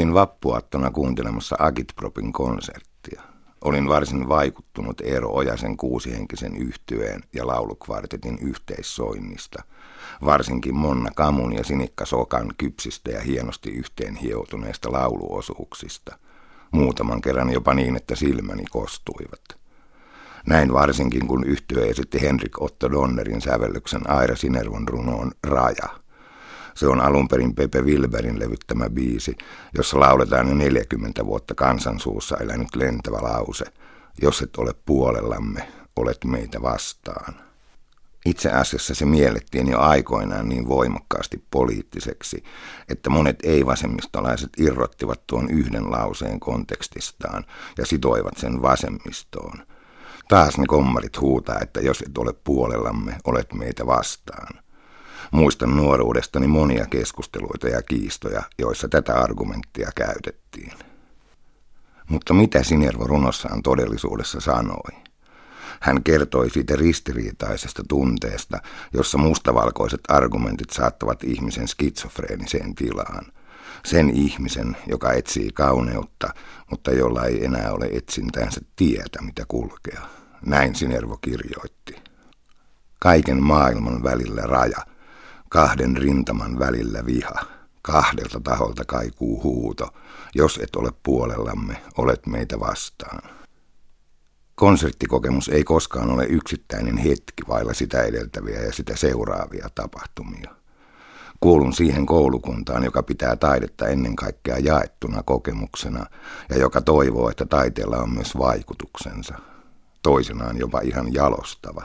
Olin vappuattona kuuntelemassa Agitpropin konserttia. Olin varsin vaikuttunut Eero Ojasen kuusihenkisen yhtyeen ja laulukvartetin yhteissoinnista, varsinkin Monna Kamun ja Sinikka Sokan kypsistä ja hienosti yhteen hioutuneista lauluosuuksista. Muutaman kerran jopa niin, että silmäni kostuivat. Näin varsinkin, kun yhtye esitti Henrik Otto Donnerin sävellyksen Aira Sinervon runoon Raja – se on alun perin Pepe Wilberin levyttämä biisi, jossa lauletaan jo 40 vuotta kansansuussa elänyt lentävä lause. Jos et ole puolellamme, olet meitä vastaan. Itse asiassa se miellettiin jo aikoinaan niin voimakkaasti poliittiseksi, että monet ei-vasemmistolaiset irrottivat tuon yhden lauseen kontekstistaan ja sitoivat sen vasemmistoon. Taas ne kommarit huutaa, että jos et ole puolellamme, olet meitä vastaan. Muistan nuoruudestani monia keskusteluita ja kiistoja, joissa tätä argumenttia käytettiin. Mutta mitä Sinervo runossaan todellisuudessa sanoi? Hän kertoi siitä ristiriitaisesta tunteesta, jossa mustavalkoiset argumentit saattavat ihmisen skitsofreeniseen tilaan. Sen ihmisen, joka etsii kauneutta, mutta jolla ei enää ole etsintäänsä tietä, mitä kulkea. Näin Sinervo kirjoitti. Kaiken maailman välillä raja, Kahden rintaman välillä viha. Kahdelta taholta kaikuu huuto. Jos et ole puolellamme, olet meitä vastaan. Konserttikokemus ei koskaan ole yksittäinen hetki vailla sitä edeltäviä ja sitä seuraavia tapahtumia. Kuulun siihen koulukuntaan, joka pitää taidetta ennen kaikkea jaettuna kokemuksena ja joka toivoo, että taiteella on myös vaikutuksensa. Toisenaan jopa ihan jalostava.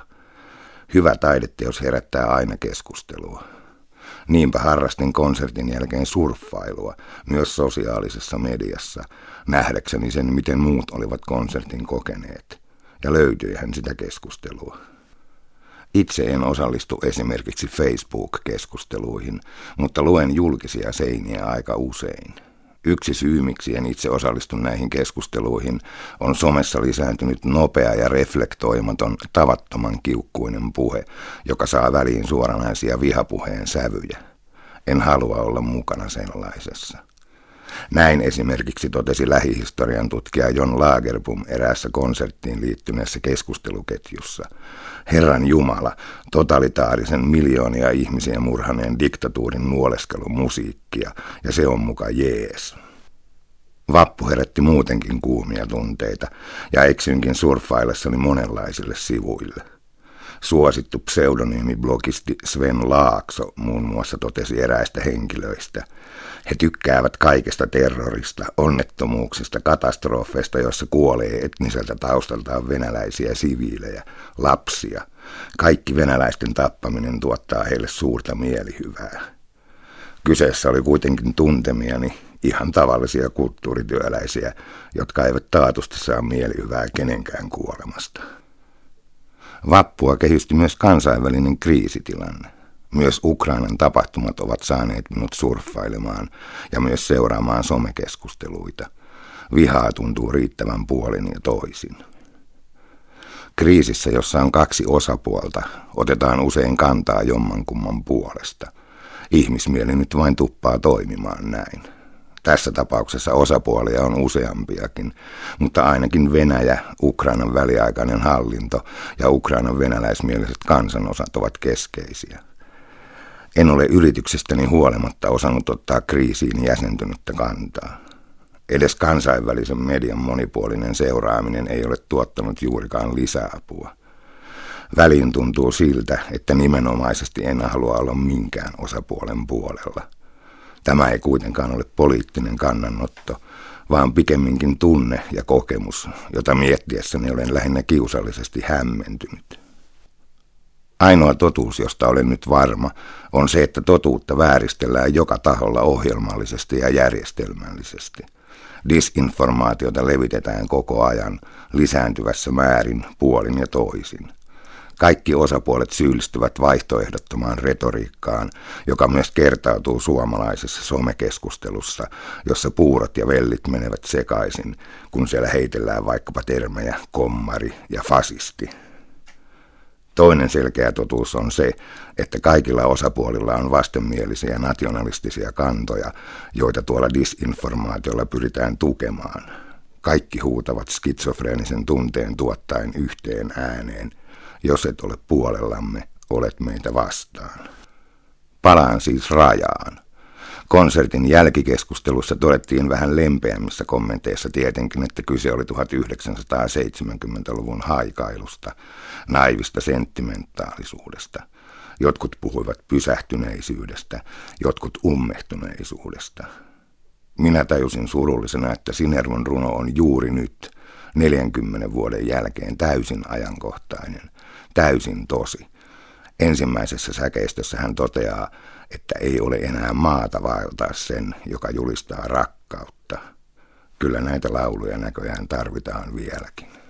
Hyvä taideteos herättää aina keskustelua. Niinpä harrastin konsertin jälkeen surffailua, myös sosiaalisessa mediassa, nähdäkseni sen, miten muut olivat konsertin kokeneet. Ja löytyihän sitä keskustelua. Itse en osallistu esimerkiksi Facebook-keskusteluihin, mutta luen julkisia seiniä aika usein. Yksi syy, miksi en itse osallistu näihin keskusteluihin, on somessa lisääntynyt nopea ja reflektoimaton, tavattoman kiukkuinen puhe, joka saa väliin suoranaisia vihapuheen sävyjä. En halua olla mukana sellaisessa. Näin esimerkiksi totesi lähihistorian tutkija Jon Lagerbum eräässä konserttiin liittyneessä keskusteluketjussa. Herran Jumala, totalitaarisen miljoonia ihmisiä murhaneen diktatuurin nuoleskelu musiikkia, ja se on muka jees. Vappu herätti muutenkin kuumia tunteita, ja eksyinkin surffaillessani monenlaisille sivuille. Suosittu pseudonyymi-blogisti Sven Laakso muun muassa totesi eräistä henkilöistä. He tykkäävät kaikesta terrorista, onnettomuuksista, katastrofeista, joissa kuolee etniseltä taustaltaan venäläisiä siviilejä, lapsia. Kaikki venäläisten tappaminen tuottaa heille suurta mielihyvää. Kyseessä oli kuitenkin tuntemiani ihan tavallisia kulttuurityöläisiä, jotka eivät taatusti saa mielihyvää kenenkään kuolemasta. Vappua kehysti myös kansainvälinen kriisitilanne. Myös Ukrainan tapahtumat ovat saaneet minut surffailemaan ja myös seuraamaan somekeskusteluita. Vihaa tuntuu riittävän puolin ja toisin. Kriisissä, jossa on kaksi osapuolta, otetaan usein kantaa jommankumman puolesta. Ihmismieli nyt vain tuppaa toimimaan näin. Tässä tapauksessa osapuolia on useampiakin, mutta ainakin Venäjä, Ukrainan väliaikainen hallinto ja Ukrainan venäläismieliset kansanosat ovat keskeisiä. En ole yrityksestäni huolimatta osannut ottaa kriisiin jäsentynyttä kantaa. Edes kansainvälisen median monipuolinen seuraaminen ei ole tuottanut juurikaan lisäapua. Väliin tuntuu siltä, että nimenomaisesti en halua olla minkään osapuolen puolella – Tämä ei kuitenkaan ole poliittinen kannanotto, vaan pikemminkin tunne ja kokemus, jota miettiessäni olen lähinnä kiusallisesti hämmentynyt. Ainoa totuus, josta olen nyt varma, on se, että totuutta vääristellään joka taholla ohjelmallisesti ja järjestelmällisesti. Disinformaatiota levitetään koko ajan, lisääntyvässä määrin, puolin ja toisin. Kaikki osapuolet syyllistyvät vaihtoehdottomaan retoriikkaan, joka myös kertautuu suomalaisessa somekeskustelussa, jossa puurot ja vellit menevät sekaisin, kun siellä heitellään vaikkapa termejä kommari ja fasisti. Toinen selkeä totuus on se, että kaikilla osapuolilla on vastenmielisiä nationalistisia kantoja, joita tuolla disinformaatiolla pyritään tukemaan. Kaikki huutavat skitsofreenisen tunteen tuottaen yhteen ääneen. Jos et ole puolellamme, olet meitä vastaan. Palaan siis rajaan. Konsertin jälkikeskustelussa todettiin vähän lempeämmissä kommenteissa tietenkin, että kyse oli 1970-luvun haikailusta, naivista sentimentaalisuudesta. Jotkut puhuivat pysähtyneisyydestä, jotkut ummehtuneisuudesta. Minä tajusin surullisena, että Sinervon runo on juuri nyt, 40 vuoden jälkeen täysin ajankohtainen, täysin tosi. Ensimmäisessä säkeistössä hän toteaa, että ei ole enää maata vaeltaa sen, joka julistaa rakkautta. Kyllä näitä lauluja näköjään tarvitaan vieläkin.